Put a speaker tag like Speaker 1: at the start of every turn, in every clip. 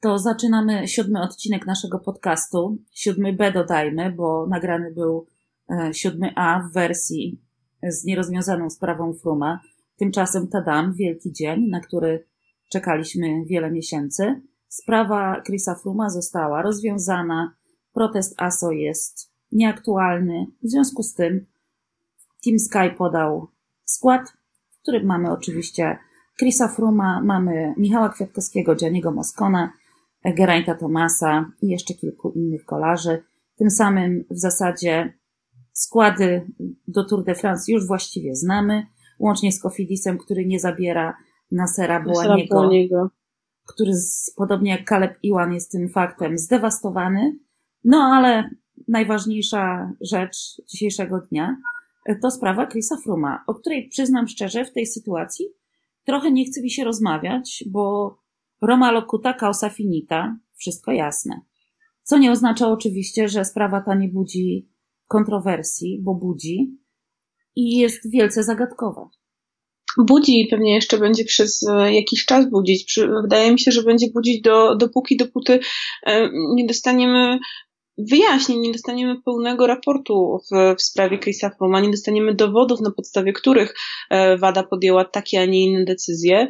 Speaker 1: To zaczynamy siódmy odcinek naszego podcastu. Siódmy B dodajmy, bo nagrany był e, siódmy A w wersji z nierozwiązaną sprawą Fruma. Tymczasem tadam, wielki dzień, na który czekaliśmy wiele miesięcy. Sprawa Chrisa Fruma została rozwiązana. Protest ASO jest nieaktualny. W związku z tym Team Sky podał skład, w którym mamy oczywiście Chrisa Fruma, mamy Michała Kwiatkowskiego, Gianniego Moskona, Geraint'a Tomasa i jeszcze kilku innych kolarzy. Tym samym w zasadzie składy do Tour de France już właściwie znamy, łącznie z Kofidisem, który nie zabiera Nasera Błaniego, który z, podobnie jak Kaleb Iwan jest tym faktem zdewastowany. No ale najważniejsza rzecz dzisiejszego dnia to sprawa Chrisa Fruma, o której przyznam szczerze w tej sytuacji trochę nie chce mi się rozmawiać, bo Roma locuta causa finita, wszystko jasne. Co nie oznacza oczywiście, że sprawa ta nie budzi kontrowersji, bo budzi i jest wielce zagadkowa.
Speaker 2: Budzi i pewnie jeszcze będzie przez e, jakiś czas budzić. Wydaje mi się, że będzie budzić do, dopóki, dopóty e, nie dostaniemy wyjaśnień, nie dostaniemy pełnego raportu w, w sprawie Chrisa Fruma, nie dostaniemy dowodów, na podstawie których e, WADA podjęła takie, a nie inne decyzje,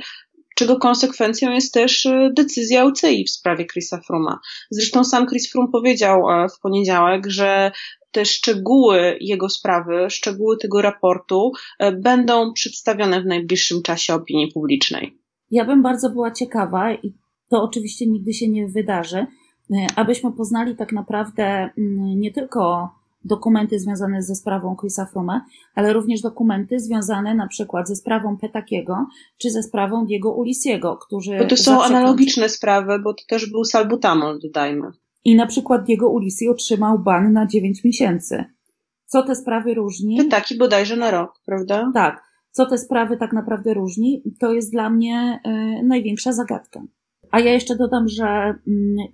Speaker 2: czego konsekwencją jest też e, decyzja UCI w sprawie Chrisa Fruma. Zresztą sam Chris Frum powiedział e, w poniedziałek, że te szczegóły jego sprawy, szczegóły tego raportu będą przedstawione w najbliższym czasie opinii publicznej.
Speaker 1: Ja bym bardzo była ciekawa i to oczywiście nigdy się nie wydarzy, E, abyśmy poznali tak naprawdę mm, nie tylko dokumenty związane ze sprawą Chrisa Fruma, ale również dokumenty związane na przykład ze sprawą Petakiego, czy ze sprawą Diego Ulisiego, którzy...
Speaker 2: Bo to są analogiczne sprawy, bo to też był salbutamol, dodajmy.
Speaker 1: I na przykład Diego Ulisi otrzymał ban na 9 miesięcy. Co te sprawy różni?
Speaker 2: Petaki bodajże na rok, prawda?
Speaker 1: Tak. Co te sprawy tak naprawdę różni, to jest dla mnie y, największa zagadka. A ja jeszcze dodam, że mm,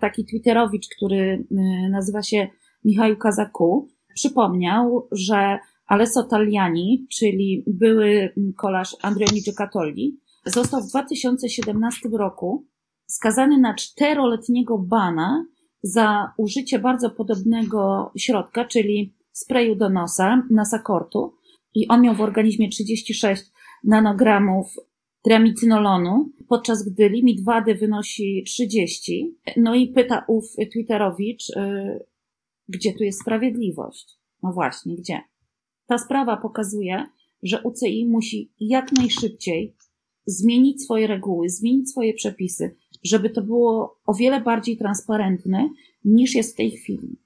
Speaker 1: taki Twitterowicz, który y, nazywa się Michał Kazaku, przypomniał, że Alesso Tagliani, czyli były kolarz Andrioni Giocattoli, został w 2017 roku skazany na czteroletniego bana za użycie bardzo podobnego środka, czyli sprayu do nosa, nasakortu. I on miał w organizmie 36 nanogramów tramicynolonu, podczas gdy limit wady wynosi 30. No i pyta ów Twitterowicz, yy, gdzie tu jest sprawiedliwość? No właśnie, gdzie? Ta sprawa pokazuje, że UCI musi jak najszybciej zmienić swoje reguły, zmienić swoje przepisy, żeby to było o wiele bardziej transparentne niż jest w tej chwili.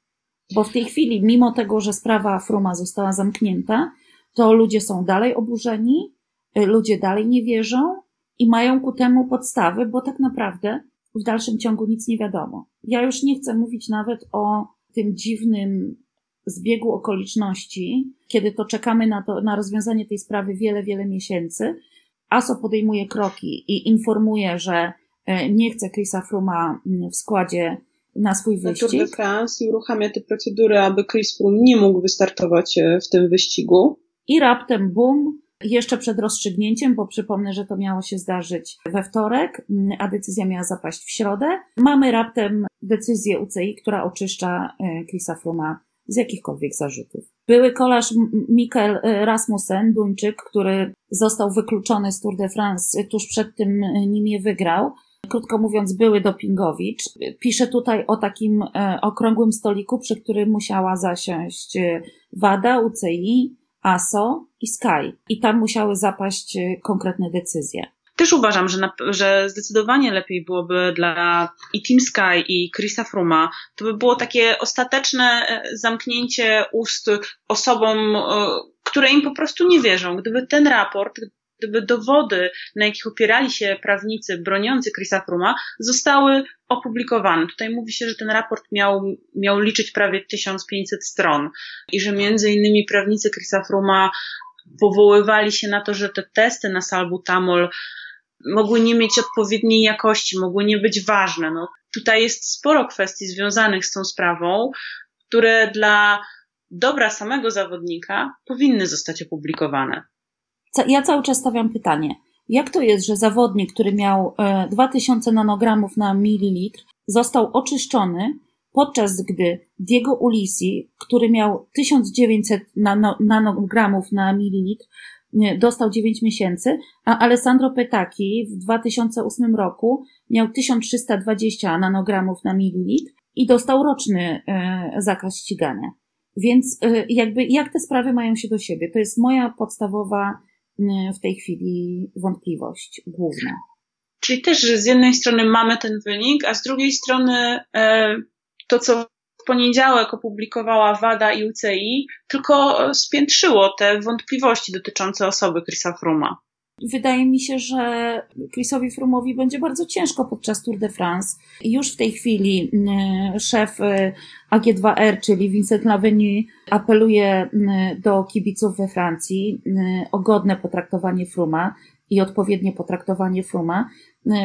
Speaker 1: Bo w tej chwili, mimo tego, że sprawa Fruma została zamknięta, to ludzie są dalej oburzeni, Y, ludzie dalej nie wierzą i mają ku temu podstawy, bo tak naprawdę w dalszym ciągu nic nie wiadomo. Ja już nie chcę mówić nawet o tym dziwnym zbiegu okoliczności, kiedy to czekamy na, to, na rozwiązanie tej sprawy wiele, wiele miesięcy. ASO podejmuje kroki i informuje, że y, nie chce Chrisa Fruma mm, w składzie na swój wyścig.
Speaker 2: Tour de France i uruchamia te procedury, aby Chris Froome nie mógł wystartować y, w tym wyścigu.
Speaker 1: I raptem, bum, jeszcze przed rozstrzygnięciem, bo przypomnę, że to miało się zdarzyć we wtorek, a decyzja miała zapaść w środę. Mamy raptem decyzję UCI, która oczyszcza e, Chrisa Fruma z jakichkolwiek zarzutów. Były kolarz Mikkel e, Rasmussen, Duńczyk, który został wykluczony z Tour de France tuż przed tym, e, nim je wygrał. Krótko mówiąc, były dopingowicz. Pisze tutaj o takim okrągłym stoliku, przy którym musiała zasiąść WADA, UCI, ASO i Sky. I tam musiały zapaść y, konkretne decyzje.
Speaker 2: Też uważam, że, na, że zdecydowanie lepiej byłoby dla i Team Sky, i Chrisa Fruma, to by było takie ostateczne e, zamknięcie ust osobom, które im po prostu nie wierzą. Gdyby ten raport, gdyby dowody, na jakich opierali się prawnicy broniący Chrisa Fruma, zostały opublikowane. Tutaj mówi się, że ten raport miał, miał liczyć prawie 1500 stron i że między innymi prawnicy Chrisa Fruma powoływali się na to, że te testy na salbutamol mogły nie mieć odpowiedniej jakości, mogły nie być ważne. No, tutaj jest sporo kwestii związanych z tą sprawą, które dla dobra samego zawodnika powinny zostać opublikowane
Speaker 1: ja cały czas stawiam pytanie. Jak to jest, że zawodnik, który miał 2000 e, nanogramów na mililitr, został oczyszczony, podczas gdy Diego Ulisi, który miał 1900 nanogramów na mililitr, dostał 9 miesięcy, a Alessandro Petaki w 2008 roku miał 1320 nanogramów na mililitr i dostał roczny e, zakaz ścigania. Więc e, jakby jak te sprawy mają się do siebie? To jest moja podstawowa w tej chwili wątpliwość główna.
Speaker 2: Czyli też, że z jednej strony mamy ten wynik, a z drugiej strony e, to, co w poniedziałek opublikowała WADA i UCI, tylko spiętrzyło te wątpliwości dotyczące osoby Chrisa Fruma.
Speaker 1: Wydaje mi się, że Chrisowi Frumowi będzie bardzo ciężko podczas Tour de France. Już w tej chwili mm, szef y, AG2R, czyli Vincent Lavenu, apeluje mm, do kibiców we Francji o godne potraktowanie Fruma i odpowiednie potraktowanie Fruma,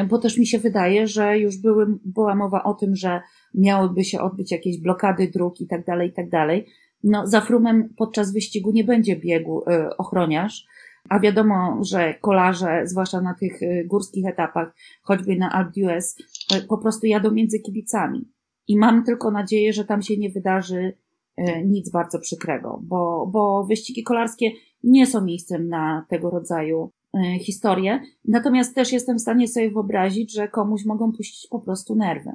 Speaker 1: bo też mi się wydaje, że już były, była mowa o tym, że miałyby się odbyć jakieś blokady dróg i tak dalej, i tak dalej. No, za Frumem podczas wyścigu nie będzie biegu y, ochroniarz, a wiadomo, że kolarze, zwłaszcza na tych y, górskich etapach, choćby na Alpe y, po prostu jadą między kibicami. I mam tylko nadzieję, że tam się nie wydarzy y, nic bardzo przykrego, bo, bo wyścigi kolarskie nie są miejscem na tego rodzaju historie. Natomiast też jestem w stanie sobie wyobrazić, że komuś mogą puścić po prostu nerwy.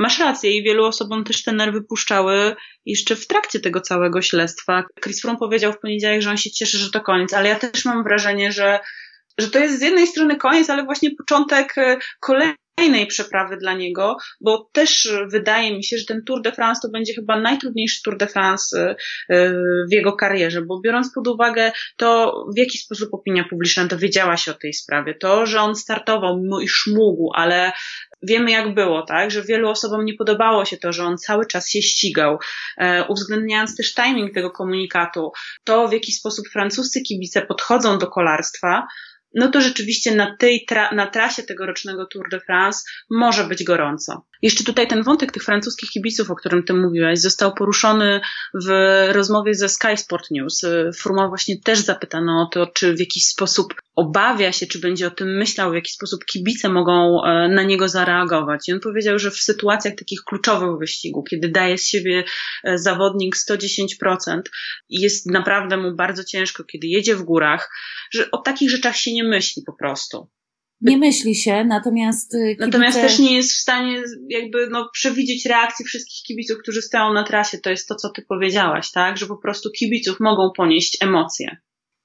Speaker 2: Masz rację i wielu osobom też te nerwy puszczały jeszcze w trakcie tego całego śledztwa. Chris Froome powiedział w poniedziałek, że on się cieszy, że to koniec, ale ja też mam wrażenie, że, że to jest z jednej strony koniec, ale właśnie początek e, kolejnej przeprawy dla niego, bo też wydaje mi się, że ten Tour de France to będzie chyba najtrudniejszy Tour de France e, e, w jego karierze, bo biorąc pod uwagę to, w jaki sposób opinia publiczna dowiedziała się o tej sprawie, to, że on startował, mimo iż mógł, ale wiemy jak było, tak, że wielu osobom nie podobało się to, że on cały czas się ścigał, e, uwzględniając też timing tego komunikatu, to w jaki sposób francuscy kibice podchodzą do kolarstwa, no to rzeczywiście na tej tra na trasie tegorocznego Tour de France może być gorąco. Jeszcze tutaj ten wątek tych francuskich kibiców, o którym ty mówiłaś, został poruszony w rozmowie ze Sky Sport News. Fruma właśnie też zapytano o to, czy w jakiś sposób obawia się, czy będzie o tym myślał, w jaki sposób kibice mogą e, na niego zareagować. I on powiedział, że w sytuacjach takich kluczowych wyścigu, kiedy daje z siebie e, zawodnik 110%, jest naprawdę mu bardzo ciężko, kiedy jedzie w górach, że o takich rzeczach się nie myśli po prostu.
Speaker 1: Nie myśli się, natomiast.
Speaker 2: Kibice... Natomiast też nie jest w stanie jakby no, przewidzieć reakcji wszystkich kibiców, którzy stoją na trasie. To jest to, co ty powiedziałaś, tak? Że po prostu kibiców mogą ponieść emocje.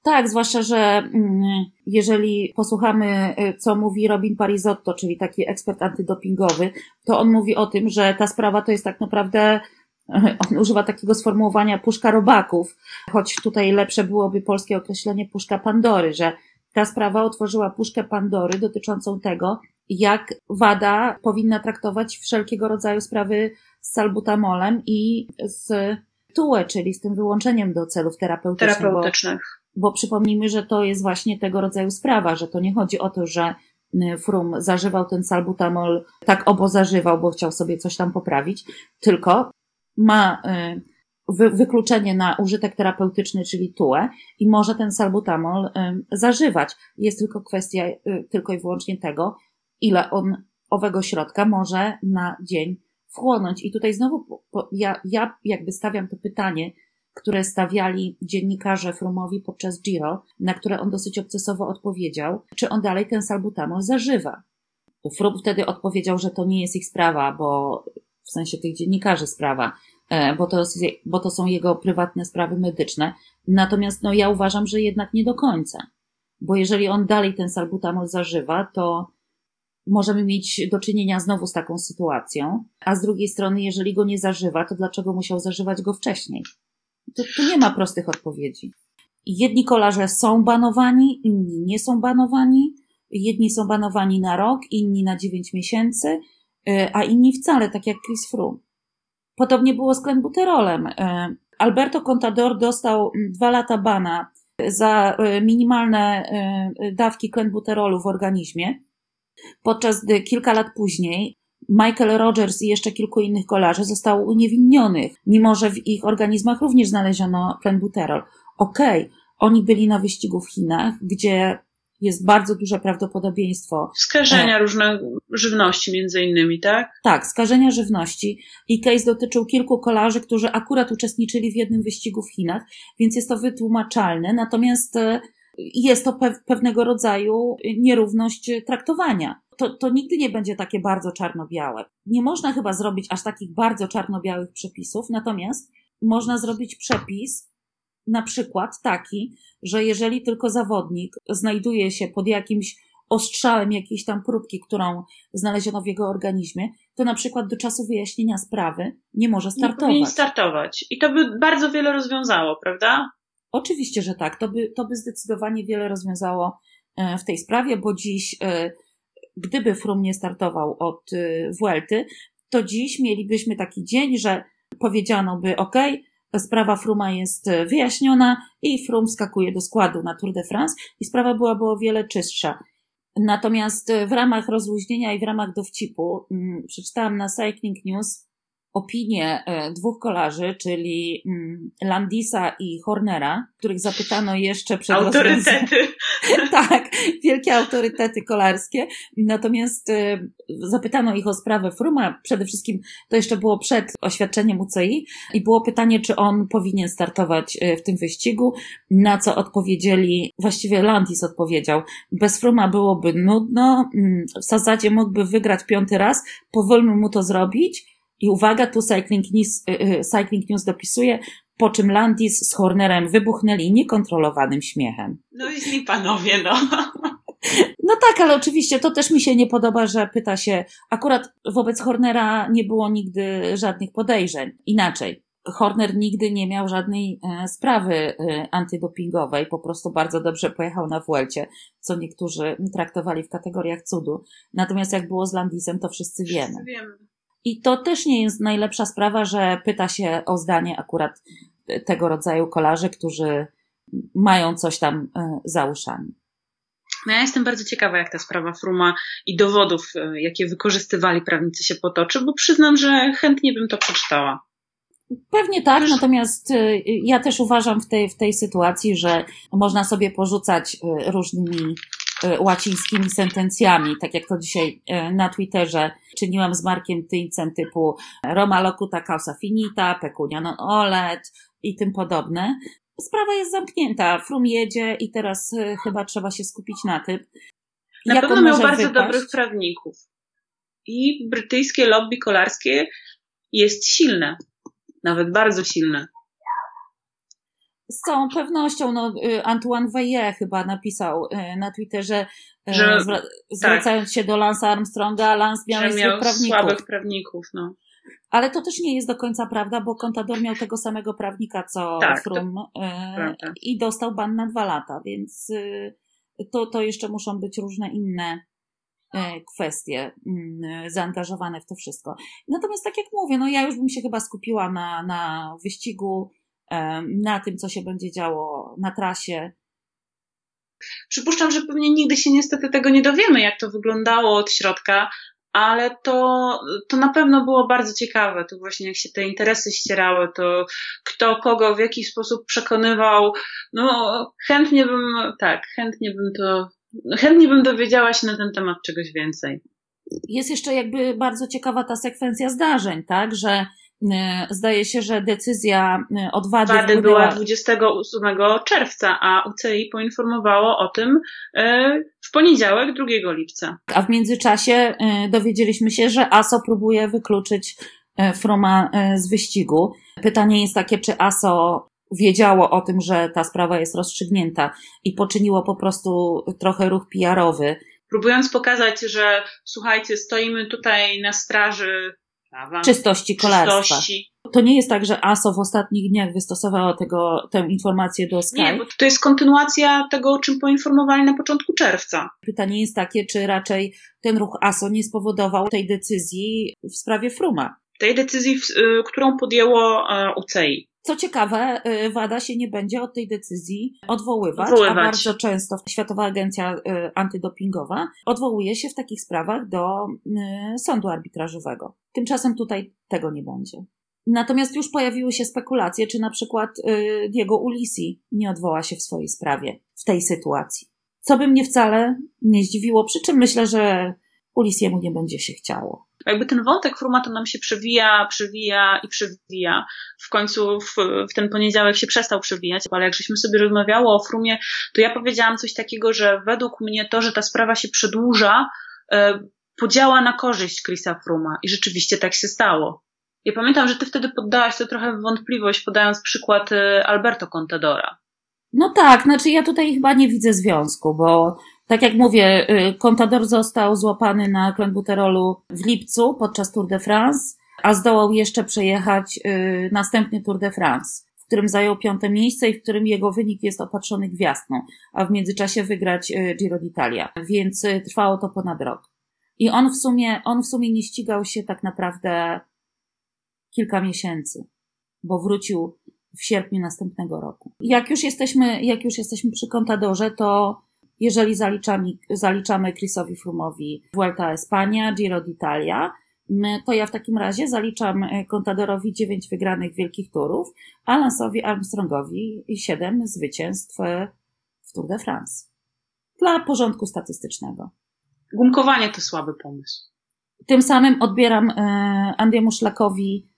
Speaker 1: Tak, zwłaszcza, że mm, jeżeli posłuchamy, y, co mówi Robin Parisotto, czyli taki ekspert antydopingowy, to on mówi o tym, że ta sprawa to jest tak naprawdę on używa takiego sformułowania puszka robaków, choć tutaj lepsze byłoby polskie określenie puszka Pandory, że ta sprawa otworzyła puszkę Pandory dotyczącą tego, jak WADA powinna traktować wszelkiego rodzaju sprawy z salbutamolem i z TUE, czyli z tym wyłączeniem do celów terapeutycznych.
Speaker 2: terapeutycznych.
Speaker 1: Bo, bo przypomnijmy, że to jest właśnie tego rodzaju sprawa, że to nie chodzi o to, że y, Frum zażywał ten salbutamol tak obo zażywał, bo chciał sobie coś tam poprawić, tylko ma y, wy, wykluczenie na użytek terapeutyczny, czyli TUE i może ten salbutamol zażywać. Jest tylko kwestia y, tylko i wyłącznie tego, ile on owego środka może na dzień wchłonąć. I tutaj znowu ja, ja jakby stawiam to pytanie, które stawiali dziennikarze Frumowi podczas Giro, na które on dosyć obcesowo odpowiedział, czy on dalej ten salbutamol zażywa. Frum wtedy odpowiedział, że to nie jest ich sprawa, bo w sensie tych dziennikarzy sprawa, bo to, bo to są jego prywatne sprawy medyczne. Natomiast no, ja uważam, że jednak nie do końca. Bo jeżeli on dalej ten salbutamol zażywa, to możemy mieć do czynienia znowu z taką sytuacją. A z drugiej strony, jeżeli go nie zażywa, to dlaczego musiał zażywać go wcześniej? Tu, tu nie ma prostych odpowiedzi. Jedni kolarze są banowani, inni nie są banowani. Jedni są banowani na rok, inni na 9 miesięcy, e, a inni wcale, tak jak Chris Froome. Podobnie było z klenbuterolem. E, Alberto Contador dostał dwa lata bana za e, minimalne e, dawki klenbuterolu w organizmie, podczas gdy kilka lat później Michael Rogers i jeszcze kilku innych kolarzy zostało uniewinnionych, mimo że w ich organizmach również znaleziono klenbuterol. Okej, okay, oni byli na wyścigu w Chinach, gdzie jest bardzo duże prawdopodobieństwo.
Speaker 2: Skażenia e, różne żywności między innymi, tak?
Speaker 1: Tak, skażenia żywności. I case dotyczył kilku kolarzy, którzy akurat uczestniczyli w jednym wyścigu w Chinach, więc jest to wytłumaczalne. Natomiast e, jest to pe pewnego rodzaju nierówność traktowania. To, to nigdy nie będzie takie bardzo czarno-białe. Nie można chyba zrobić aż takich bardzo czarno-białych przepisów, natomiast można zrobić przepis, na przykład taki, że jeżeli tylko zawodnik znajduje się pod jakimś ostrzałem jakiejś tam próbki, którą znaleziono w jego organizmie, to na przykład do czasu wyjaśnienia sprawy nie może startować. Nie
Speaker 2: powinien startować. I to by bardzo wiele rozwiązało, prawda?
Speaker 1: Oczywiście, że tak. To by, to by zdecydowanie wiele rozwiązało e, w tej sprawie, bo dziś, e, gdyby Frum nie startował od e, Vuelty, to dziś mielibyśmy taki dzień, że powiedziano by, ok, sprawa Fruma jest wyjaśniona i Frum skakuje do składu na Tour de France i sprawa byłaby o wiele czystsza. Natomiast w ramach rozluźnienia i w ramach dowcipu mm, przeczytałam na Cycling News opinie e, dwóch kolarzy, czyli mm, Landisa i Hornera, których zapytano jeszcze przed
Speaker 2: Autorytety.
Speaker 1: tak, wielkie autorytety kolarskie. Natomiast e, zapytano ich o sprawę Fruma. Przede wszystkim to jeszcze było przed oświadczeniem UCI i było pytanie, czy on powinien startować e, w tym wyścigu, na co odpowiedzieli, właściwie Landis odpowiedział, bez Fruma byłoby nudno, mm, w zasadzie mógłby wygrać piąty raz, powolno mu to zrobić, i uwaga, tu Cycling News, y, y, Cycling News dopisuje, po czym Landis z Hornerem wybuchnęli niekontrolowanym śmiechem.
Speaker 2: No i źli panowie, no.
Speaker 1: No tak, ale oczywiście to też mi się nie podoba, że pyta się, akurat wobec Hornera nie było nigdy żadnych podejrzeń. Inaczej. Horner nigdy nie miał żadnej e, sprawy e, antydopingowej, po prostu bardzo dobrze pojechał na Vuelcie, co niektórzy traktowali w kategoriach cudu. Natomiast jak było z Landisem, to wszyscy wiemy.
Speaker 2: Wszyscy wiemy.
Speaker 1: I to też nie jest najlepsza sprawa, że pyta się o zdanie akurat tego rodzaju kolarzy, którzy mają coś tam e, za uszami.
Speaker 2: No ja jestem bardzo ciekawa, jak ta sprawa Fruma i dowodów, e, jakie wykorzystywali prawnicy się potoczy, bo przyznam, że chętnie bym to przeczytała.
Speaker 1: Pewnie tak, natomiast e, ja też uważam w tej, w tej sytuacji, że można sobie porzucać różnymi łacińskimi sentencjami, tak jak to dzisiaj e, na Twitterze czyniłam z Markiem Tyńcem typu Roma locuta causa finita, pecunia non olet i tym podobne. Sprawa jest zamknięta, Frum jedzie i teraz e, chyba trzeba się skupić na tym.
Speaker 2: Na pewno miał bardzo wypaść. dobrych prawników. I brytyjskie lobby kolarskie jest silne, nawet bardzo silne.
Speaker 1: Z całą pewnością, no, y, Antoine Veillet chyba napisał y, na Twitterze, y,
Speaker 2: że,
Speaker 1: zwra- zwracając tak, się do Lance Armstronga, Lance miał, że miał prawników.
Speaker 2: słabych prawników, no.
Speaker 1: Ale to też nie jest do końca prawda, bo Contador miał tego samego prawnika co tak, Frum i dostał ban na dwa lata, więc to, to jeszcze muszą być różne inne kwestie mm, zaangażowane w to wszystko. Natomiast tak jak mówię, no ja już bym się chyba skupiła na, na wyścigu na tym, co się będzie działo na trasie.
Speaker 2: Przypuszczam, że pewnie nigdy się niestety tego nie dowiemy, jak to wyglądało od środka, ale to, to na pewno było bardzo ciekawe. To właśnie jak się te interesy ścierały, to kto kogo w jaki sposób przekonywał. No, chętnie bym, tak, chętnie bym to, chętnie bym dowiedziała się na ten temat czegoś więcej.
Speaker 1: Jest jeszcze jakby bardzo ciekawa ta sekwencja zdarzeń, tak, że zdaje się, że decyzja e, od wady,
Speaker 2: wady była 28 czerwca, a UCI poinformowało o tym e, w poniedziałek 2 lipca.
Speaker 1: A w międzyczasie dowiedzieliśmy się, że ASO próbuje wykluczyć Froma z wyścigu. Pytanie jest takie, czy ASO wiedziało o tym, że ta sprawa jest rozstrzygnięta i poczyniło po prostu trochę ruch PR-owy.
Speaker 2: Próbując pokazać, że słuchajcie, stoimy tutaj na straży
Speaker 1: prawa, czystości kolarstwa. Czystości. To nie jest tak, że ASO w ostatnich dniach wystosowało tego, tę informację do Sky.
Speaker 2: Nie, bo to jest kontynuacja tego, o czym poinformowali na początku czerwca.
Speaker 1: Pytanie jest takie, czy raczej ten ruch ASO nie spowodował tej decyzji w sprawie Fruma.
Speaker 2: Tej decyzji, y, którą podjęło e, UCI.
Speaker 1: Co ciekawe, y, WADA się nie będzie od tej decyzji odwoływać, odwoływać, a bardzo często Światowa Agencja y, Antydopingowa odwołuje się w takich sprawach do y, sądu arbitrażowego. Tymczasem tutaj tego nie będzie. Natomiast już pojawiły się spekulacje, czy na przykład Diego Ulisi nie odwoła się w swojej sprawie w tej sytuacji. co by mnie wcale nie zdziwiło, przy czym myślę, że Ulisiemu nie będzie się chciało.
Speaker 2: Jakby ten wątek Fruma to nam się przewija, przewija i przewija. W końcu w, w, ten poniedziałek się przestał przewijać, ale jak żeśmy sobie rozmawiało o Frumie, to ja powiedziałam coś takiego, że według mnie to, że ta sprawa się przedłuża, e, podziała na korzyść Chrisa Fruma. I rzeczywiście tak się stało. Ja pamiętam, że ty wtedy poddałaś to trochę w wątpliwość, podając przykład e, Alberto Contadora.
Speaker 1: No tak, znaczy ja tutaj chyba nie widzę związku, bo tak jak mówię, y, Contador został złapany na klenbuterolu w lipcu podczas Tour de France, a zdołał jeszcze przejechać y, następny Tour de France, w którym zajął piąte miejsce i w którym jego wynik jest opatrzony gwiazdką, a w międzyczasie wygrać y, Giro d'Italia, więc trwało to ponad rok. I on w sumie, on w sumie nie ścigał się tak naprawdę kilka miesięcy, bo wrócił w sierpniu następnego roku. Jak już jesteśmy, jak już jesteśmy przy Contadorze, to jeżeli zaliczamy, zaliczamy Chrisowi Frumowi Vuelta Espania, Giro d'Italia, to ja w takim razie zaliczam e, Contadorowi dziewięć wygranych wielkich turów, a Lance'owi Armstrongowi siedem zwycięstw e, w Tour de France. Dla porządku statystycznego.
Speaker 2: Gumkowanie to słaby pomysł.
Speaker 1: Tym samym odbieram e, Andiemu Szlakowi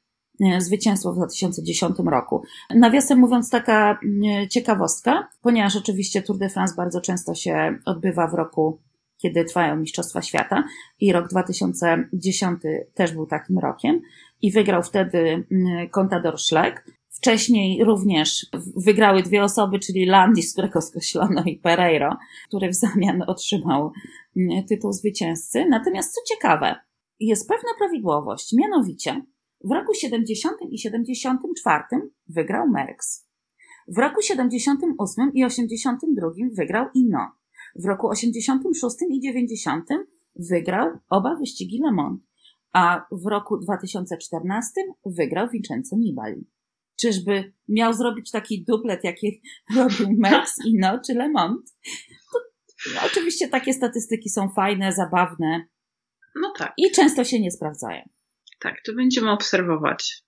Speaker 1: zwycięstwo w 2010 roku. Nawiasem mówiąc, taka mm, ciekawostka, ponieważ oczywiście Tour de France bardzo często się odbywa w roku, kiedy trwają Mistrzostwa Świata i rok 2010 też był takim rokiem i wygrał wtedy mm, Contador Schleck. Wcześniej również wygrały dwie osoby, czyli Landis, którego skreślono, i Pereiro, który w zamian otrzymał mm, tytuł zwycięzcy. Natomiast co ciekawe, jest pewna prawidłowość, mianowicie w roku 70 i 74 wygrał Merckx. W roku 78 i 82 wygrał Ino. W roku 86 i 90 wygrał oba wyścigi Le Mans. A w roku 2014 wygrał Vincenzo Nibali. Czyżby miał zrobić taki duplet, jaki robił Merckx, Ino czy Le Mans? To, no, oczywiście takie statystyki są fajne, zabawne.
Speaker 2: No tak.
Speaker 1: I często się nie sprawdzają.
Speaker 2: Tak, to będziemy obserwować,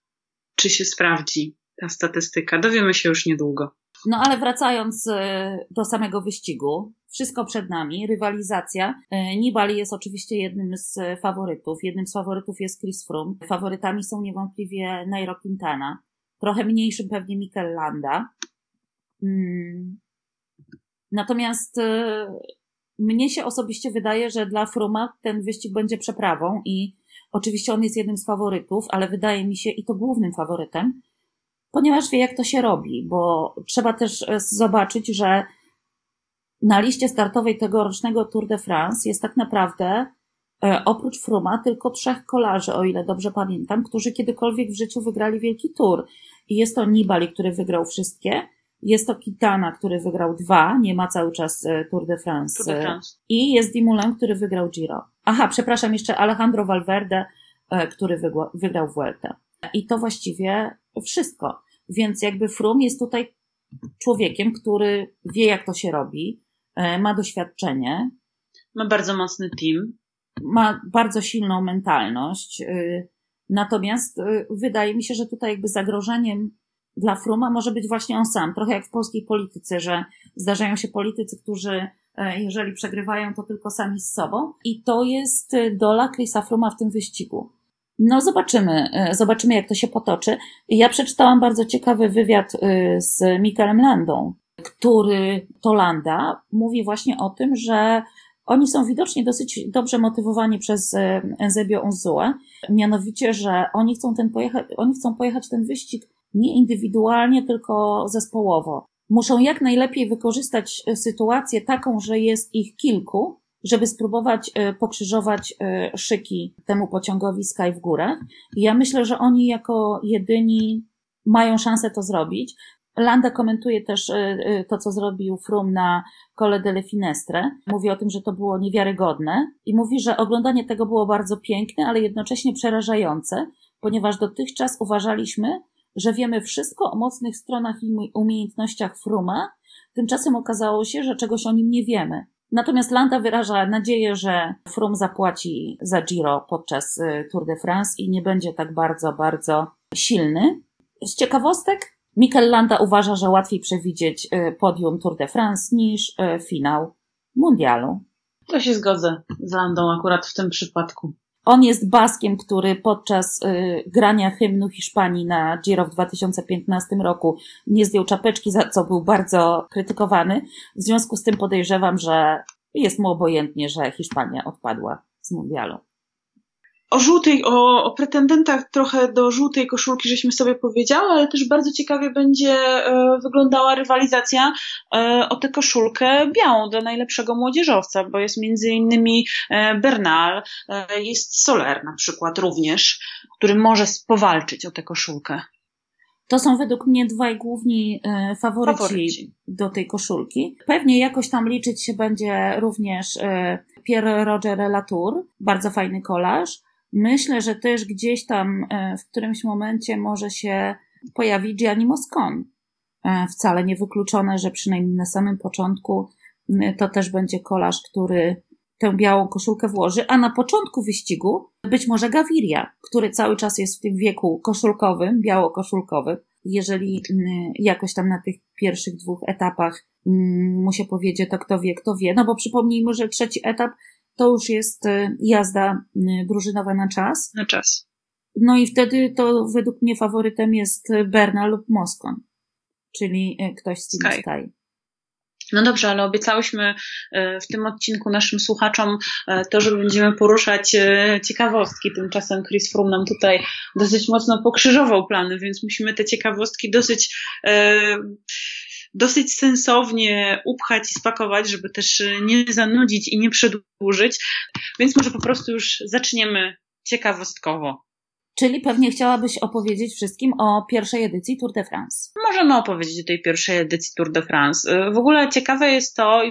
Speaker 2: czy się sprawdzi ta statystyka. Dowiemy się już niedługo.
Speaker 1: No ale wracając e, do samego wyścigu, wszystko przed nami, rywalizacja. E, Nibali jest oczywiście jednym z faworytów. Jednym z faworytów jest Chris Froome. Faworytami są niewątpliwie Nairo Quintana. Trochę mniejszym pewnie Mikel Landa. Hmm. Natomiast e, mnie się osobiście wydaje, że dla Fruma ten wyścig będzie przeprawą i Oczywiście on jest jednym z faworytów, ale wydaje mi się i to głównym faworytem, ponieważ wie, jak to się robi, bo trzeba też e, zobaczyć, że na liście startowej tegorocznego Tour de France jest tak naprawdę e, oprócz Fruma tylko trzech kolarzy, o ile dobrze pamiętam, którzy kiedykolwiek w życiu wygrali wielki tour. I jest to Nibali, który wygrał wszystkie, jest to Kitana, który wygrał dwa, nie ma cały czas e, Tour de France.
Speaker 2: Tour de France.
Speaker 1: I jest Dimulen, który wygrał Giro. Aha, przepraszam, jeszcze Alejandro Valverde, e, który wygrał Vuelta. I to właściwie wszystko. Więc jakby Frum jest tutaj człowiekiem, który wie, jak to się robi, e, ma doświadczenie.
Speaker 2: Ma bardzo mocny team.
Speaker 1: Ma bardzo silną mentalność. Natomiast wydaje mi się, że tutaj jakby zagrożeniem dla Fruma może być właśnie on sam, trochę jak w polskiej polityce, że zdarzają się politycy, którzy e, jeżeli przegrywają, to tylko sami z sobą. I to jest e, dola Chrisa Fruma w tym wyścigu. No zobaczymy, e, zobaczymy jak to się potoczy. Ja przeczytałam bardzo ciekawy wywiad z Mikelem Landą, który to Landa mówi właśnie o tym, że oni są widocznie dosyć dobrze motywowani przez Enzebio Unzue, mianowicie, że oni chcą, ten pojechać, oni chcą pojechać ten wyścig nie indywidualnie, tylko zespołowo. Muszą jak najlepiej wykorzystać e, sytuację taką, że jest ich kilku, żeby spróbować e, pokrzyżować e, szyki temu pociągowi Sky w. I ja myślę, że oni jako jedyni mają szansę to zrobić. Landa komentuje też to, co zrobił Frum na Cole delle Finestre. Mówi o tym, że to było niewiarygodne i mówi, że oglądanie tego było bardzo piękne, ale jednocześnie przerażające, ponieważ dotychczas uważaliśmy, że wiemy wszystko o mocnych stronach i umiejętnościach Fruma, tymczasem okazało się, że czegoś o nim nie wiemy. Natomiast Landa wyraża nadzieję, że Frum zapłaci za Giro podczas y, Tour de France i nie będzie tak bardzo, bardzo silny. Z ciekawostek, Mikel Landa uważa, że łatwiej przewidzieć y, podium Tour de France niż y, finał mundialu.
Speaker 2: To się zgodzę z Landą akurat w tym przypadku.
Speaker 1: On jest baskiem, który podczas y, grania hymnu Hiszpanii na Giro w 2015 roku nie zdjął czapeczki, za co był bardzo krytykowany. W związku z tym podejrzewam, że jest mu obojętnie, że Hiszpania odpadła z mundialu
Speaker 2: o żółtej, o, o pretendentach trochę do żółtej koszulki, żeśmy sobie powiedziały, ale też bardzo ciekawie będzie e, wyglądała rywalizacja e, o tę koszulkę białą dla najlepszego młodzieżowca, bo jest między innymi e, Bernal, e, jest Soler na przykład również, który może powalczyć o tę koszulkę.
Speaker 1: To są według mnie dwaj główni e, faworyci, faworyci, do tej koszulki. Pewnie jakoś tam liczyć się będzie również e, Pierre Roger Latour, bardzo fajny kolarz. Myślę, że też gdzieś tam e, w którymś momencie może się pojawi Gianni Moscon. E, wcale niewykluczone, że przynajmniej na samym początku to też będzie kolarz, który tę białą koszulkę włoży, a na początku wyścigu być może Gaviria, który cały czas jest w tym wieku koszulkowym, biało-koszulkowym. Jeżeli jakoś tam na tych pierwszych dwóch etapach mu się powiedzie, to kto wie, kto wie. No bo przypomnijmy, że trzeci etap to już jest y, jazda y, drużynowa na czas.
Speaker 2: Na czas.
Speaker 1: No i wtedy to według mnie faworytem jest Berna lub Moskon, czyli ktoś z Team Sky. Sky.
Speaker 2: No dobrze, ale obiecałyśmy w tym odcinku naszym słuchaczom to, że będziemy poruszać ciekawostki. Tymczasem Chris Froome nam tutaj dosyć mocno pokrzyżował plany, więc musimy te ciekawostki dosyć dosyć sensownie upchać i spakować, żeby też e, nie zanudzić i nie przedłużyć. Więc może po prostu już zaczniemy ciekawostkowo.
Speaker 1: Czyli pewnie chciałabyś opowiedzieć wszystkim o pierwszej edycji Tour de France.
Speaker 2: Możemy opowiedzieć o tej pierwszej edycji Tour de France. E, w ogóle ciekawe jest to,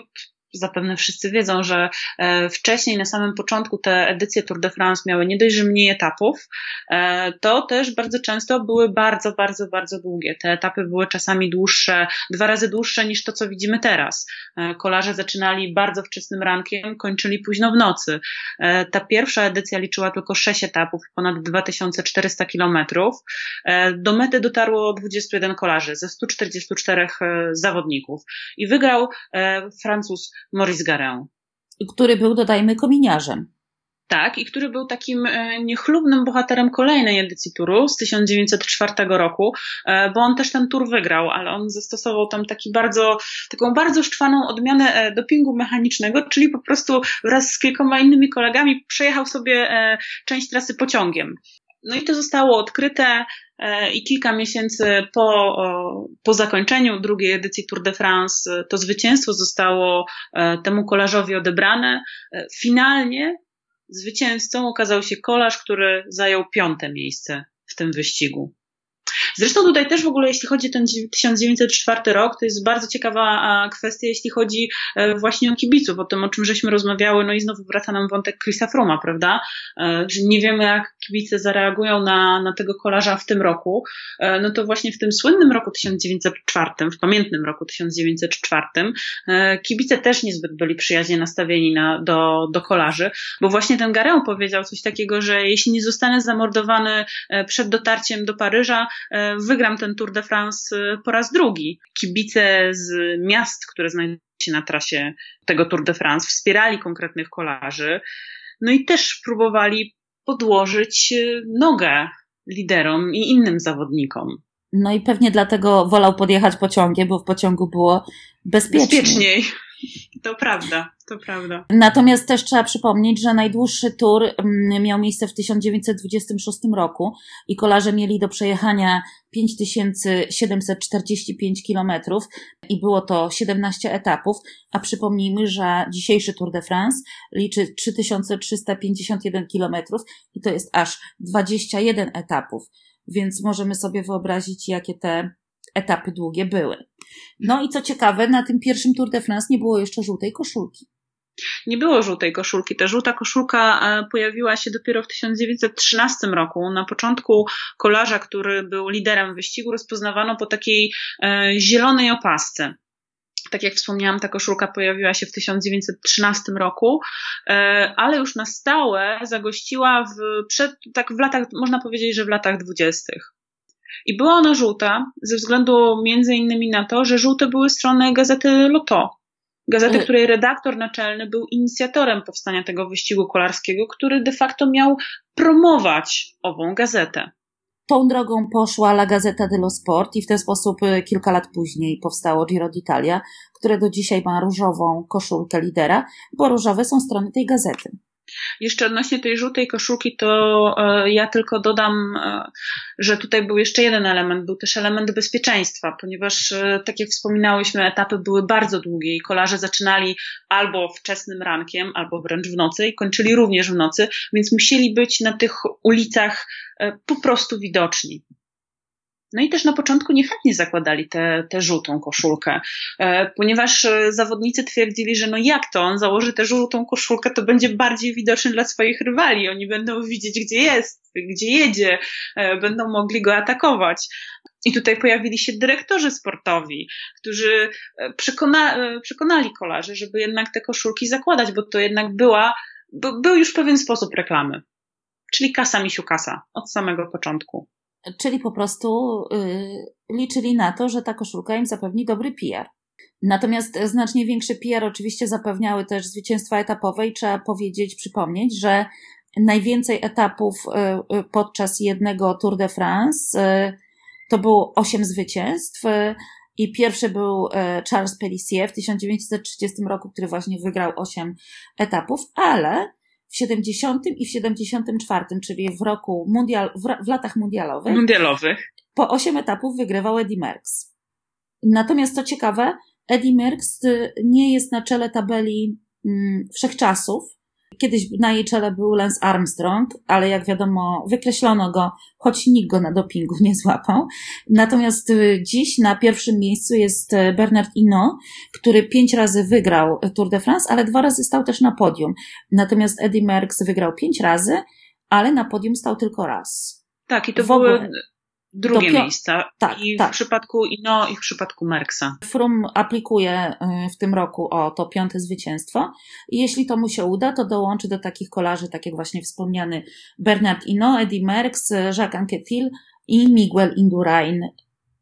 Speaker 2: zapewne wszyscy wiedzą, że e, wcześniej, na samym początku, te edycje Tour de France miały nie dość, że mniej etapów, e, to też bardzo często były bardzo, bardzo, bardzo długie. Te etapy były czasami dłuższe, dwa razy dłuższe niż to, co widzimy teraz. E, kolarze zaczynali bardzo wczesnym rankiem, kończyli późno w nocy. Ta pierwsza edycja liczyła tylko sześć etapów, ponad 2400 kilometrów. Do mety dotarło 21 kolarzy ze 144 zawodników i wygrał Francuz Maurice Garin.
Speaker 1: Który był, dodajmy, kominiarzem.
Speaker 2: Tak, i który był takim e, niechlubnym bohaterem kolejnej edycji turu z 1904 roku, e, bo on też ten tur wygrał, ale on zastosował tam taki bardzo, taką bardzo szczwaną odmianę e, dopingu mechanicznego, czyli po prostu wraz z kilkoma innymi kolegami przejechał sobie część trasy pociągiem. No i to zostało odkryte i kilka miesięcy po, po zakończeniu drugiej edycji Tour de France to zwycięstwo zostało e, temu kolarzowi odebrane. E, finalnie zwycięzcą okazał się kolarz, który zajął piąte miejsce w tym wyścigu. Zresztą tutaj też w ogóle, jeśli chodzi o ten 1904 rok, to jest bardzo ciekawa kwestia, jeśli chodzi e, właśnie o kibiców, o tym, o czym żeśmy rozmawiały, no i znowu wraca nam wątek Chrisa Fruma, prawda? E, że nie wiemy, jak kibice zareagują na, na tego kolarza w tym roku. E, no to właśnie w tym słynnym roku 1904, w pamiętnym roku 1904, kibice też niezbyt byli przyjaźnie nastawieni na, do, do kolarzy, bo właśnie ten Gareł powiedział coś takiego, że jeśli nie zostanę zamordowany przed dotarciem do Paryża, wygram ten Tour de France e, po raz drugi. Kibice z miast, które znajdują się na trasie tego Tour de France, wspierali konkretnych kolarzy, no i też próbowali podłożyć e, nogę liderom i innym zawodnikom.
Speaker 1: No i pewnie dlatego wolał podjechać pociągiem, bo w pociągu było bezpieczniej.
Speaker 2: Bezpieczniej. To prawda, to prawda.
Speaker 1: Natomiast też trzeba przypomnieć, że najdłuższy tour mm, miał miejsce w 1926 roku i kolarze mieli do przejechania 5745 kilometrów i było to 17 etapów, a przypomnijmy, że dzisiejszy Tour de France liczy 3351 kilometrów i to jest aż 21 etapów. Więc możemy sobie wyobrazić, jakie te etapy długie były. No i co ciekawe, na tym pierwszym Tour de France nie było jeszcze żółtej koszulki.
Speaker 2: Nie było żółtej koszulki. Ta żółta koszulka e, pojawiła się dopiero w 1913 roku. Na początku kolarza, który był liderem wyścigu, rozpoznawano po takiej e, zielonej opasce. Tak jak wspomniałam, ta koszulka pojawiła się w 1913 roku, e, ale już na stałe zagościła w, przed, tak w latach, można powiedzieć, że w latach dwudziestych. I była ona żółta ze względu między innymi na to, że żółte były strony gazety Loto. Gazety, y- której redaktor naczelny był inicjatorem powstania tego wyścigu kolarskiego, który de facto miał promować ową gazetę.
Speaker 1: Tą drogą poszła La Gazzetta dello Sport i w ten sposób y, kilka lat później powstało Giro d'Italia, które do dzisiaj ma różową koszulkę lidera, bo różowe są strony tej gazety.
Speaker 2: Jeszcze odnośnie tej żółtej koszulki, to e, ja tylko dodam, e, że tutaj był jeszcze jeden element, był też element bezpieczeństwa, ponieważ, e, tak jak wspominałyśmy, etapy były bardzo długie i kolarze zaczynali albo wczesnym rankiem, albo wręcz w nocy i kończyli również w nocy, więc musieli być na tych ulicach po prostu widoczni. No i też na początku niechętnie zakładali tę żółtą koszulkę, e, ponieważ e, zawodnicy twierdzili, że no jak to, on założy tę żółtą koszulkę, to będzie bardziej widoczny dla swoich rywali, oni będą widzieć, gdzie jest, gdzie jedzie, e, będą mogli go atakować. I tutaj pojawili się dyrektorzy sportowi, którzy przekona, przekonali kolarzy, żeby jednak te koszulki zakładać, bo to jednak była, był już pewien sposób reklamy. Czyli kasa misiu kasa od samego początku.
Speaker 1: Czyli po prostu y, liczyli na to, że ta koszulka im zapewni dobry PR. Natomiast znacznie większy PR oczywiście zapewniały też zwycięstwa etapowe i trzeba powiedzieć, przypomnieć, że najwięcej etapów y, y, podczas jednego Tour de France to było osiem zwycięstw i pierwszy był Charles Pellissier w 1930 roku, który właśnie wygrał osiem etapów, ale w 70 i w 74, czyli w roku mundial, w, w latach mundialowych.
Speaker 2: Mundialowych.
Speaker 1: Po 8 etapów wygrywał Eddie Merckx. Natomiast co ciekawe, Eddie Merckx y, nie jest na czele tabeli mm, wszechczasów, Kiedyś na jej czele był Lance Armstrong, ale jak wiadomo, wykreślono go, choć nikt go na dopingu nie złapał. Natomiast y, dziś na pierwszym miejscu jest y, Bernard Hinault, który pięć razy wygrał Tour de France, ale dwa razy stał też na podium. Natomiast Eddie Merckx wygrał pięć razy, ale na podium stał tylko raz.
Speaker 2: Tak, i to w były drugie miejsca. Tak, I tak. w przypadku Ino i w przypadku Merksa.
Speaker 1: Frum aplikuje y, w tym roku o to piąte zwycięstwo. I jeśli to mu się uda, to dołączy do takich kolarzy, tak jak właśnie wspomniany Bernard Ino, Eddie Merckx, Jacques Anquetil i Miguel Indurain,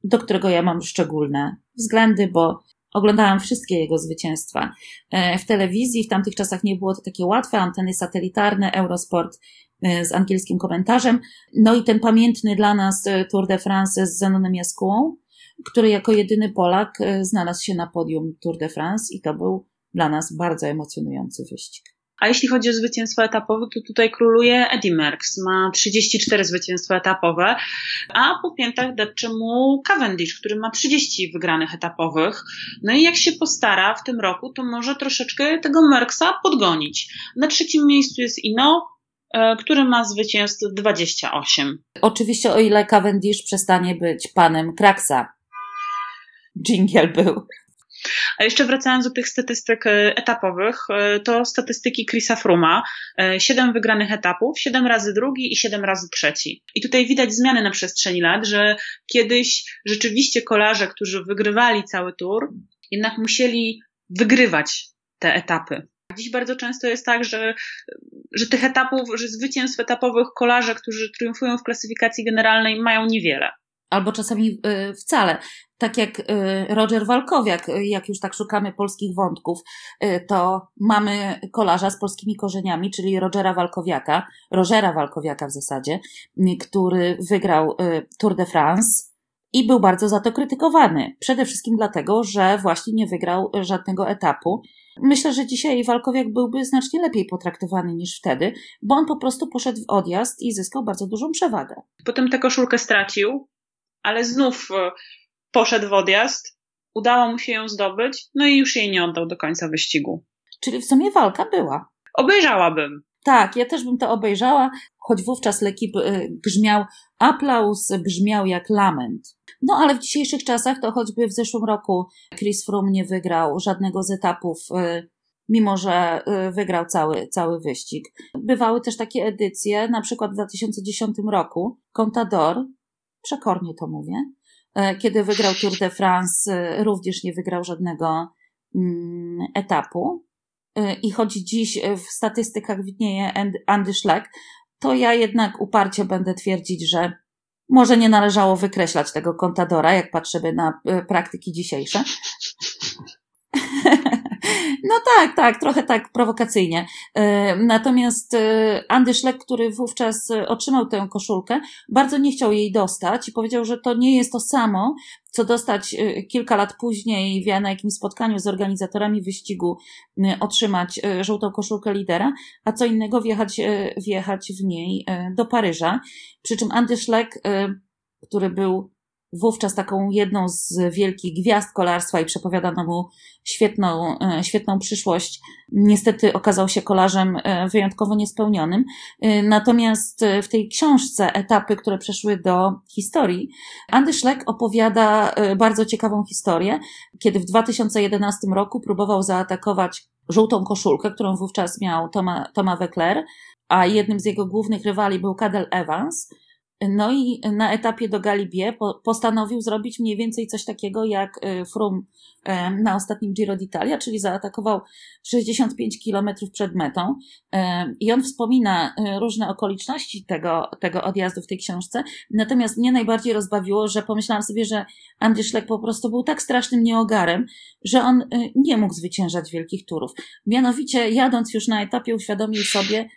Speaker 1: do którego ja mam szczególne względy, bo Oglądałam wszystkie jego zwycięstwa e, w telewizji. W tamtych czasach nie było to takie łatwe. Anteny satelitarne, Eurosport E, z angielskim komentarzem. No i ten pamiętny dla nas e, Tour de France z Zenonem Jaskułą, który jako jedyny Polak znalazł się na podium Tour de France i to był dla nas bardzo emocjonujący wyścig.
Speaker 2: A jeśli chodzi o zwycięstwo etapowe, to tutaj króluje Eddie Merckx. Ma 34 zwycięstwa etapowe, a po piętach depcze mu Cavendish, który ma 30 wygranych etapowych. No i jak się postara w tym roku, to może troszeczkę tego Merckxa podgonić. Na trzecim miejscu jest Ino, E, który ma zwycięstw 28.
Speaker 1: Oczywiście, o ile Cavendish przestanie być panem Kraksa. Jingle był.
Speaker 2: A jeszcze wracając do tych statystyk e, etapowych, e, to statystyki Chrisa Fruma. Siedem wygranych etapów, siedem razy drugi i siedem razy trzeci. I tutaj widać zmiany na przestrzeni lat, że kiedyś rzeczywiście kolarze, którzy wygrywali cały tour, jednak musieli wygrywać te etapy. Dziś bardzo często jest tak, że, że tych etapów, że zwycięstw etapowych kolarze, którzy triumfują w klasyfikacji generalnej mają niewiele.
Speaker 1: Albo czasami wcale. Tak jak y, Roger Walkowiak, y, jak już tak szukamy polskich wątków, to mamy kolarza z polskimi korzeniami, czyli Rogera Walkowiaka, Rogera Walkowiaka w zasadzie, który wygrał Tour de France i był bardzo za to krytykowany. Przede wszystkim dlatego, że właśnie nie wygrał żadnego etapu Myślę, że dzisiaj Walkowiak byłby znacznie lepiej potraktowany niż wtedy, bo on po prostu poszedł w odjazd i zyskał bardzo dużą przewagę.
Speaker 2: Potem tę koszulkę stracił, ale znów poszedł w odjazd, udało mu się ją zdobyć, no i już jej nie oddał do końca wyścigu.
Speaker 1: Czyli w sumie walka była.
Speaker 2: Obejrzałabym.
Speaker 1: Tak, ja też bym to obejrzała, choć wówczas Lekip e, brzmiał, aplauz brzmiał jak lament. No ale w dzisiejszych czasach to choćby w zeszłym roku Chris Froome nie wygrał żadnego z etapów, y, mimo że y, wygrał cały, cały wyścig. Bywały też takie edycje, na przykład w 2010 roku Contador, przekornie to mówię, y, kiedy wygrał Tour de France, również nie wygrał żadnego mm, etapu. I choć dziś w statystykach widnieje Andy Schleck, to ja jednak uparcie będę twierdzić, że może nie należało wykreślać tego kontadora, jak patrzymy na e, praktyki dzisiejsze. No tak, tak, trochę tak prowokacyjnie. E, natomiast e, Andy Schleck, który wówczas otrzymał tę koszulkę, bardzo nie chciał jej dostać i powiedział, że to nie jest to samo, co dostać kilka lat później na jakimś spotkaniu z organizatorami wyścigu, otrzymać żółtą koszulkę lidera, a co innego wjechać, wjechać w niej do Paryża. Przy czym Andy Schleck, który był wówczas taką jedną z wielkich gwiazd kolarstwa i przepowiadano mu świetną, e, świetną przyszłość. Niestety okazał się kolarzem e, wyjątkowo niespełnionym. E, natomiast w tej książce Etapy, które przeszły do historii, Andy Schleck opowiada bardzo ciekawą historię, kiedy w 2011 roku próbował zaatakować żółtą koszulkę, którą wówczas miał Thomas, Thomas Weckler, a jednym z jego głównych rywali był Cadel Evans – no i na etapie do Galibie postanowił zrobić mniej więcej coś takiego jak y, Frum na ostatnim Giro d'Italia, czyli zaatakował 65 kilometrów przed metą. I on wspomina y, różne okoliczności tego, tego odjazdu w tej książce. Natomiast mnie najbardziej rozbawiło, że pomyślałam sobie, że Andy Schleck po prostu był tak strasznym nieogarem, że on y, nie mógł zwyciężać wielkich turów. Mianowicie, jadąc już na etapie, uświadomił sobie,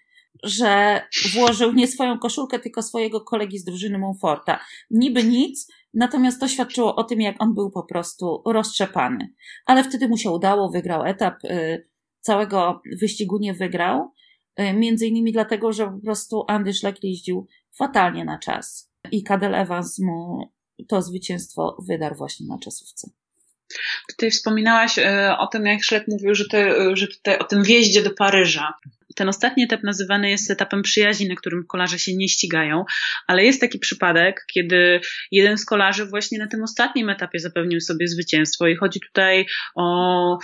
Speaker 1: że włożył nie swoją koszulkę, tylko swojego kolegi z drużyny Monforta. Niby nic, natomiast to świadczyło o tym, jak on był po prostu roztrzepany. Ale wtedy mu się udało, wygrał etap, y, całego wyścigu nie wygrał, y, między innymi dlatego, że po prostu Andy Schleck jeździł fatalnie na czas i Cadel Evans mu to zwycięstwo wydarł właśnie na czasówce.
Speaker 2: Tutaj wspominałaś y, o tym, jak Schleck mówił, że, że tutaj o tym wjeździe do Paryża. Ten ostatni etap nazywany jest etapem przyjaźni, na którym kolarze się nie ścigają, ale jest taki przypadek, kiedy jeden z kolarzy właśnie na tym ostatnim etapie zapewnił sobie zwycięstwo i chodzi tutaj o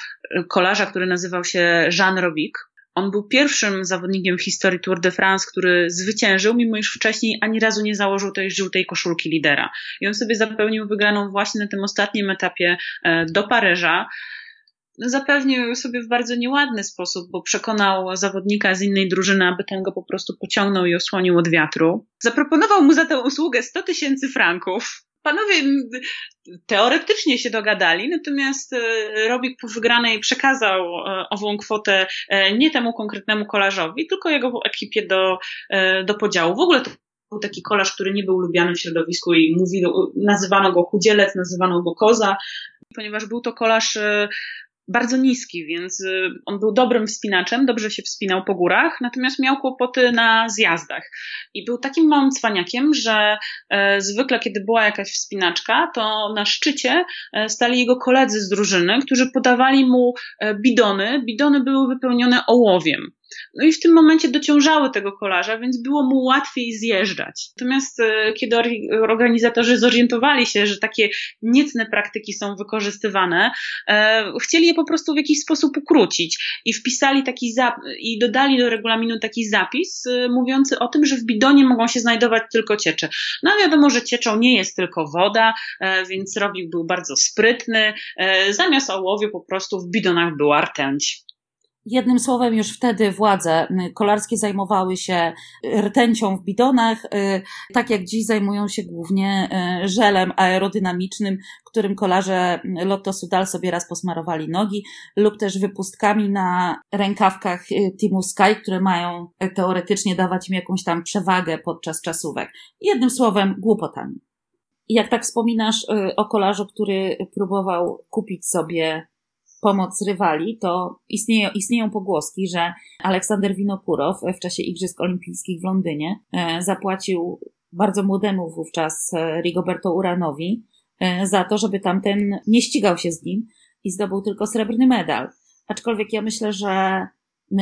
Speaker 2: kolarza, który nazywał się Jean Robic. On był pierwszym zawodnikiem w historii Tour de France, który zwyciężył, mimo iż wcześniej ani razu nie założył tej żółtej koszulki lidera. I on sobie zapewnił wygraną właśnie na tym ostatnim etapie e, do Paryża zapewnił sobie w bardzo nieładny sposób, bo przekonał zawodnika z innej drużyny, aby ten go po prostu pociągnął i osłonił od wiatru. Zaproponował mu za tę usługę 100 tysięcy franków. Panowie teoretycznie się dogadali, natomiast e, Robik po wygranej przekazał e, ową kwotę e, nie temu konkretnemu kolarzowi, tylko jego ekipie do, do podziału. W ogóle to był taki kolarz, który nie był lubiany w środowisku i mówili, nazywano go chudzielec, nazywano go koza, ponieważ był to kolarz bardzo niski, więc y, on był dobrym wspinaczem, dobrze się wspinał po górach, natomiast miał kłopoty na zjazdach. I był takim małym cwaniakiem, że e, zwykle, kiedy była jakaś wspinaczka, to na szczycie e, stali jego koledzy z drużyny, którzy podawali mu e, bidony. Bidony były wypełnione ołowiem. No i w tym momencie dociążały tego kolarza, więc było mu łatwiej zjeżdżać. Natomiast e, kiedy organizatorzy zorientowali się, że takie niecne praktyki są wykorzystywane, e, chcieli je po prostu w jakiś sposób ukrócić i wpisali taki i dodali do regulaminu taki zapis e, mówiący o tym, że w bidonie mogą się znajdować tylko ciecze. No wiadomo, że cieczą nie jest tylko woda, więc Robik był bardzo sprytny. Zamiast ołowiu po prostu w bidonach była rtęć.
Speaker 1: Jednym słowem, już wtedy władze kolarskie zajmowały się rtęcią w bidonach, y, tak jak dziś zajmują się głównie y, żelem aerodynamicznym, którym kolarze Lotto Sudal sobie raz posmarowali nogi, lub też wypustkami na rękawkach y, Teamu Sky, które mają teoretycznie dawać im jakąś tam przewagę podczas czasówek. Jednym słowem, głupotami. Jak tak wspominasz o kolarzu, który próbował kupić sobie pomoc rywali, to istnieją, istnieją pogłoski, że Aleksander Winokurow w czasie Igrzysk Olimpijskich w Londynie e, zapłacił bardzo młodemu wówczas e, Rigoberto Uranowi e, za to, żeby tamten nie ścigał się z nim i zdobył tylko srebrny medal. Aczkolwiek ja myślę, że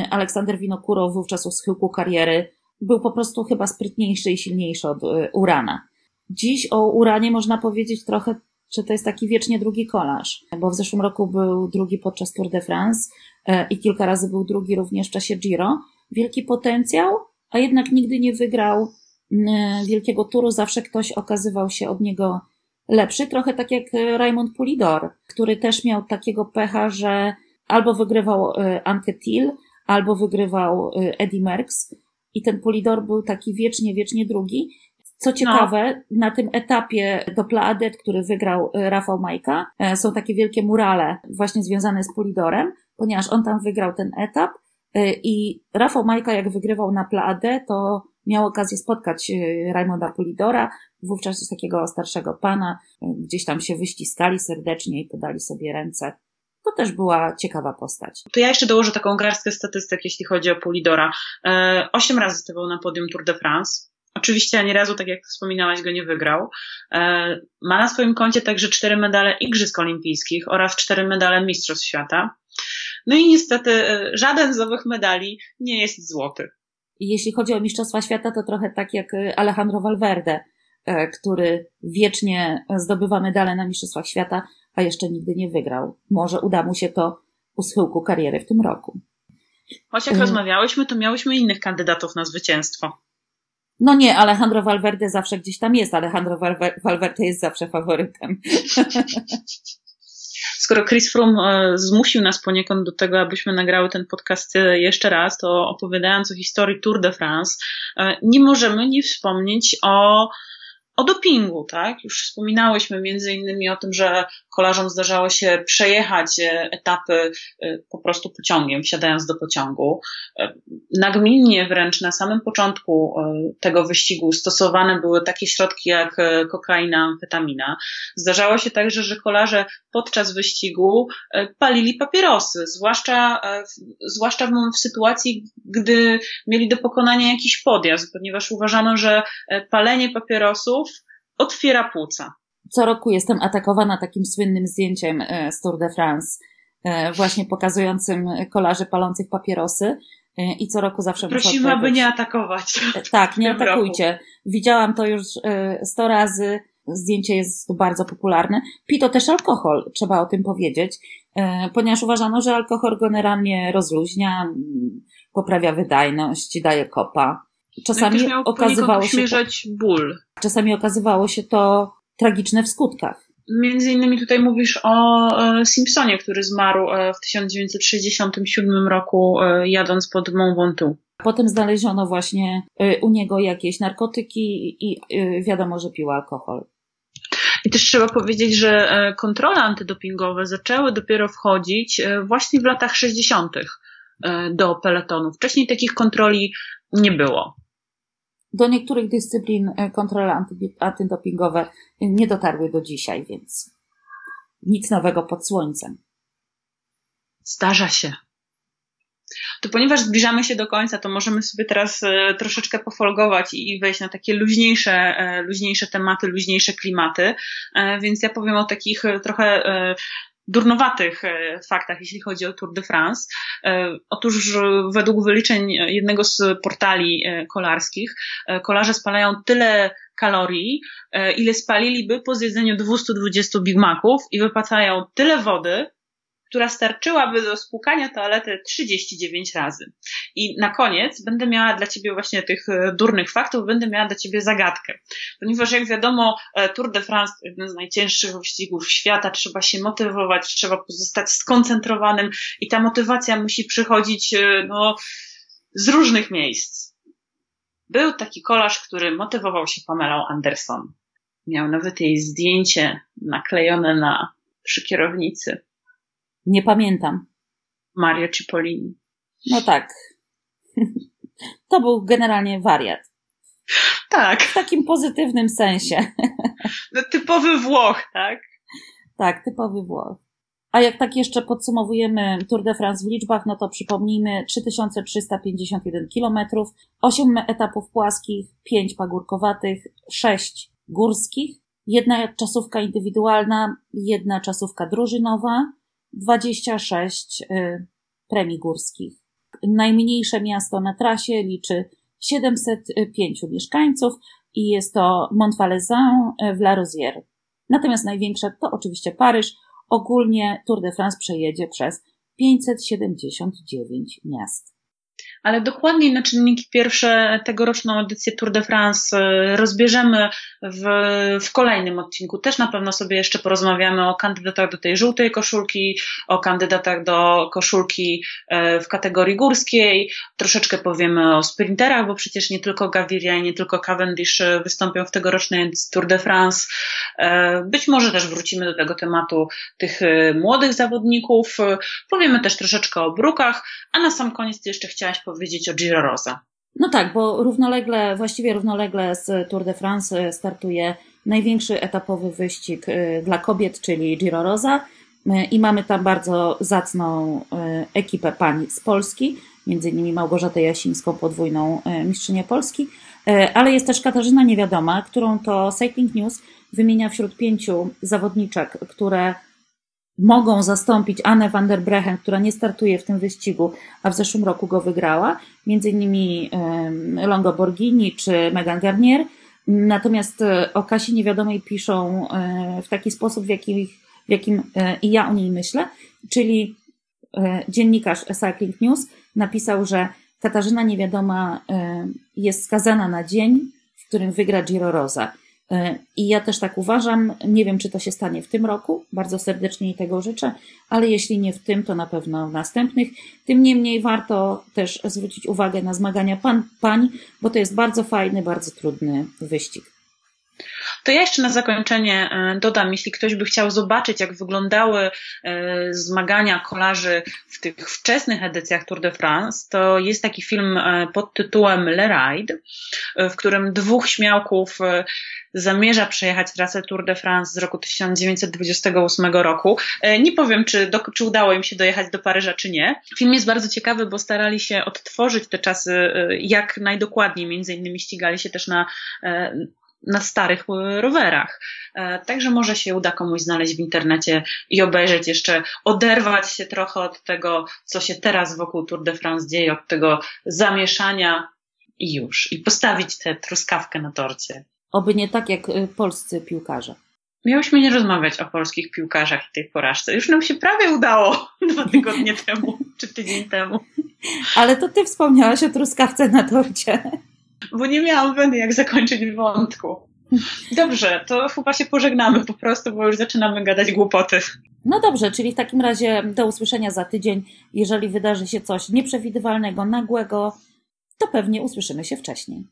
Speaker 1: Aleksander Winokurow wówczas u schyłku kariery był po prostu chyba sprytniejszy i silniejszy od Urana. Dziś o Uranie można powiedzieć trochę że to jest taki wiecznie drugi kolarz, bo w zeszłym roku był drugi podczas Tour de France e, i kilka razy był drugi również w czasie Giro. Wielki potencjał, a jednak nigdy nie wygrał wielkiego turu, zawsze ktoś okazywał się od niego lepszy, trochę tak jak e, Raymond Pulidor, który też miał takiego pecha, że albo wygrywał e, Anke Thiel, albo wygrywał Eddie Merckx. I ten Pulidor był taki wiecznie, wiecznie drugi co no. ciekawe, no. na tym etapie do Plaadet, który wygrał e, Rafał Majka, e, są takie wielkie murale właśnie związane z Polidorem. ponieważ on tam wygrał ten etap i Rafał Majka jak wygrywał na Pladę, to miał okazję spotkać Raimonda Polidora, wówczas takiego starszego pana, gdzieś tam się wyściskali serdecznie i podali sobie ręce. To też była ciekawa postać.
Speaker 2: To ja jeszcze dołożę taką garstkę statystyk, jeśli chodzi o Polidora. Osiem razy stawał na podium Tour de France. Oczywiście ani razu, tak jak wspominałaś, go nie wygrał. Ma na swoim koncie także cztery medale Igrzysk Olimpijskich oraz cztery medale Mistrzostw Świata. No i niestety żaden z owych medali nie jest złoty.
Speaker 1: Jeśli chodzi o Mistrzostwa Świata, to trochę tak jak Alejandro Valverde, który wiecznie zdobywa medale na Mistrzostwach Świata, a jeszcze nigdy nie wygrał. Może uda mu się to u schyłku kariery w tym roku.
Speaker 2: Choć jak rozmawiałyśmy, to miałyśmy innych kandydatów na zwycięstwo.
Speaker 1: No nie, Alejandro Valverde zawsze gdzieś tam jest. Alejandro Valverde jest zawsze faworytem.
Speaker 2: Skoro Chris Froome zmusił nas poniekąd do tego, abyśmy nagrały ten podcast jeszcze raz, to opowiadając o historii Tour de France, nie możemy nie wspomnieć o o dopingu, tak? Już wspominałyśmy między innymi o tym, że kolarzom zdarzało się przejechać e, etapy e, po prostu pociągiem, wsiadając do pociągu. E, nagminnie wręcz na samym początku tego wyścigu stosowane były takie środki jak kokaina, amfetamina. Zdarzało się także, że kolarze podczas wyścigu palili papierosy, zwłaszcza, zwłaszcza w sytuacji, gdy mieli do pokonania jakiś podjazd, ponieważ uważano, że palenie papierosów otwiera płuca.
Speaker 1: Co roku jestem atakowana takim słynnym zdjęciem e, z Tour de France, e, właśnie pokazującym kolarzy palących papierosy. E, I co roku zawsze
Speaker 2: Prosimy, aby nie atakować.
Speaker 1: Tak, nie atakujcie. Roku. Widziałam to już sto razy. Zdjęcie jest bardzo popularne. Pito też alkohol, trzeba o tym powiedzieć, ponieważ uważano, że alkohol generalnie rozluźnia, poprawia wydajność, daje kopa.
Speaker 2: Czasami no okazywało się to, ból.
Speaker 1: Czasami okazywało się to tragiczne w skutkach.
Speaker 2: Między innymi tutaj mówisz o e, Simpsonie, który zmarł e, w 1967 roku e, jadąc pod Mont Ventoux.
Speaker 1: Potem znaleziono właśnie u niego jakieś narkotyki i wiadomo, że pił alkohol.
Speaker 2: I też trzeba powiedzieć, że kontrole antydopingowe zaczęły dopiero wchodzić właśnie w latach 60. do peletonu. Wcześniej takich kontroli nie było.
Speaker 1: Do niektórych dyscyplin e, kontrole antydopingowe nie dotarły do dzisiaj, więc nic nowego pod słońcem.
Speaker 2: Zdarza się. To ponieważ zbliżamy się do końca, to możemy sobie teraz e, troszeczkę pofolgować i wejść na takie luźniejsze, e, luźniejsze tematy, luźniejsze klimaty. Więc ja powiem o takich trochę durnowatych e, faktach, jeśli chodzi o Tour de France. E, otóż według wyliczeń jednego z portali e, kolarskich, kolarze spalają tyle kalorii, ile spaliliby po zjedzeniu 220 Big Maców i wypacają tyle wody, która starczyłaby do spłukania toalety 39 razy. I na koniec będę miała dla Ciebie właśnie tych e, durnych faktów, będę miała dla Ciebie zagadkę. Ponieważ jak wiadomo, e, Tour de France to jeden z najcięższych wyścigów świata, trzeba się motywować, trzeba pozostać skoncentrowanym i ta motywacja musi przychodzić e, no, z różnych miejsc. Był taki kolarz, który motywował się Pamelą Anderson. Miał nawet jej zdjęcie naklejone na, przy kierownicy.
Speaker 1: Nie pamiętam.
Speaker 2: Mario Cipollini.
Speaker 1: No tak. To był generalnie wariat.
Speaker 2: Tak.
Speaker 1: W takim pozytywnym sensie.
Speaker 2: No typowy Włoch, tak?
Speaker 1: Tak, typowy Włoch. A jak tak jeszcze podsumowujemy Tour de France w liczbach, no to przypomnijmy 3351 km, 8 etapów płaskich, 5 pagórkowatych, 6 górskich, jedna czasówka indywidualna, jedna czasówka drużynowa, 26 y, premii górskich. Najmniejsze miasto na trasie liczy 705 mieszkańców i jest to Montvalaisan w La Rosière. Natomiast największe to oczywiście Paryż. Ogólnie Tour de France przejedzie przez 579 miast.
Speaker 2: Ale dokładniej na czynniki pierwsze tegoroczną edycję Tour de France e, rozbierzemy w, w kolejnym odcinku. Też na pewno sobie jeszcze porozmawiamy o kandydatach do tej żółtej koszulki, o kandydatach do koszulki e, w kategorii górskiej. Troszeczkę powiemy o sprinterach, bo przecież nie tylko Gaviria i nie tylko Cavendish e, wystąpią w tegorocznej edycji Tour de France. Być może też wrócimy do tego tematu tych młodych zawodników. Powiemy też troszeczkę o brukach, a na sam koniec jeszcze chciałaś powiedzieć, powiedzieć o Giro Rosa.
Speaker 1: No tak, bo równolegle, właściwie równolegle z Tour de France startuje największy etapowy wyścig y, dla kobiet, czyli Giro Rosa. Y, I mamy tam bardzo zacną ekipę pań z Polski, między innymi Małgorzatę Jasińską, podwójną mistrzynię Polski, ale jest też Katarzyna Niewiadoma, którą to Cycling News wymienia wśród pięciu zawodniczek, które mogą zastąpić Annę van der Brechen, która nie startuje w tym wyścigu, a w zeszłym roku go wygrała, między innymi Longo Borghini czy Megan Garnier. Natomiast e, o Kasi Niewiadomej piszą e, w taki sposób, w jakim, w jakim e, i ja o niej myślę, czyli dziennikarz Cycling News napisał, że Katarzyna Niewiadoma jest skazana na dzień, w którym wygra Giro Rosa. E, I ja też tak uważam. Nie wiem, czy to się stanie w tym roku. Bardzo serdecznie jej tego życzę, ale jeśli nie w tym, to na pewno w następnych. Tym niemniej warto też zwrócić uwagę na zmagania pan, pań, bo to jest bardzo fajny, bardzo trudny wyścig.
Speaker 2: To ja jeszcze na zakończenie e, dodam, jeśli ktoś by chciał zobaczyć, jak wyglądały e, zmagania kolarzy w tych wczesnych edycjach Tour de France, to jest taki film pod tytułem Le Ride, w którym dwóch śmiałków zamierza przejechać trasę Tour de France z roku 1928 roku. E, nie powiem, czy, do, czy udało im się dojechać do Paryża, czy nie. Film jest bardzo ciekawy, bo starali się odtworzyć te czasy e, jak najdokładniej, między innymi ścigali się też na e, na starych rowerach. Także może się uda komuś znaleźć w internecie i obejrzeć jeszcze, oderwać się trochę od tego, co się teraz wokół Tour de France dzieje, od tego zamieszania i już. I postawić tę truskawkę na torcie.
Speaker 1: Oby nie tak jak y, polscy piłkarze.
Speaker 2: Miałyśmy nie rozmawiać o polskich piłkarzach i tej porażce. Już nam się prawie udało dwa tygodnie temu, czy tydzień temu.
Speaker 1: Ale to ty wspomniałaś o truskawce na torcie.
Speaker 2: Bo nie miałam weny, jak zakończyć wątku. Dobrze, to chyba się pożegnamy po prostu, bo już zaczynamy gadać głupoty.
Speaker 1: No dobrze, czyli w takim razie do usłyszenia za tydzień. Jeżeli wydarzy się coś nieprzewidywalnego, nagłego, to pewnie usłyszymy się wcześniej.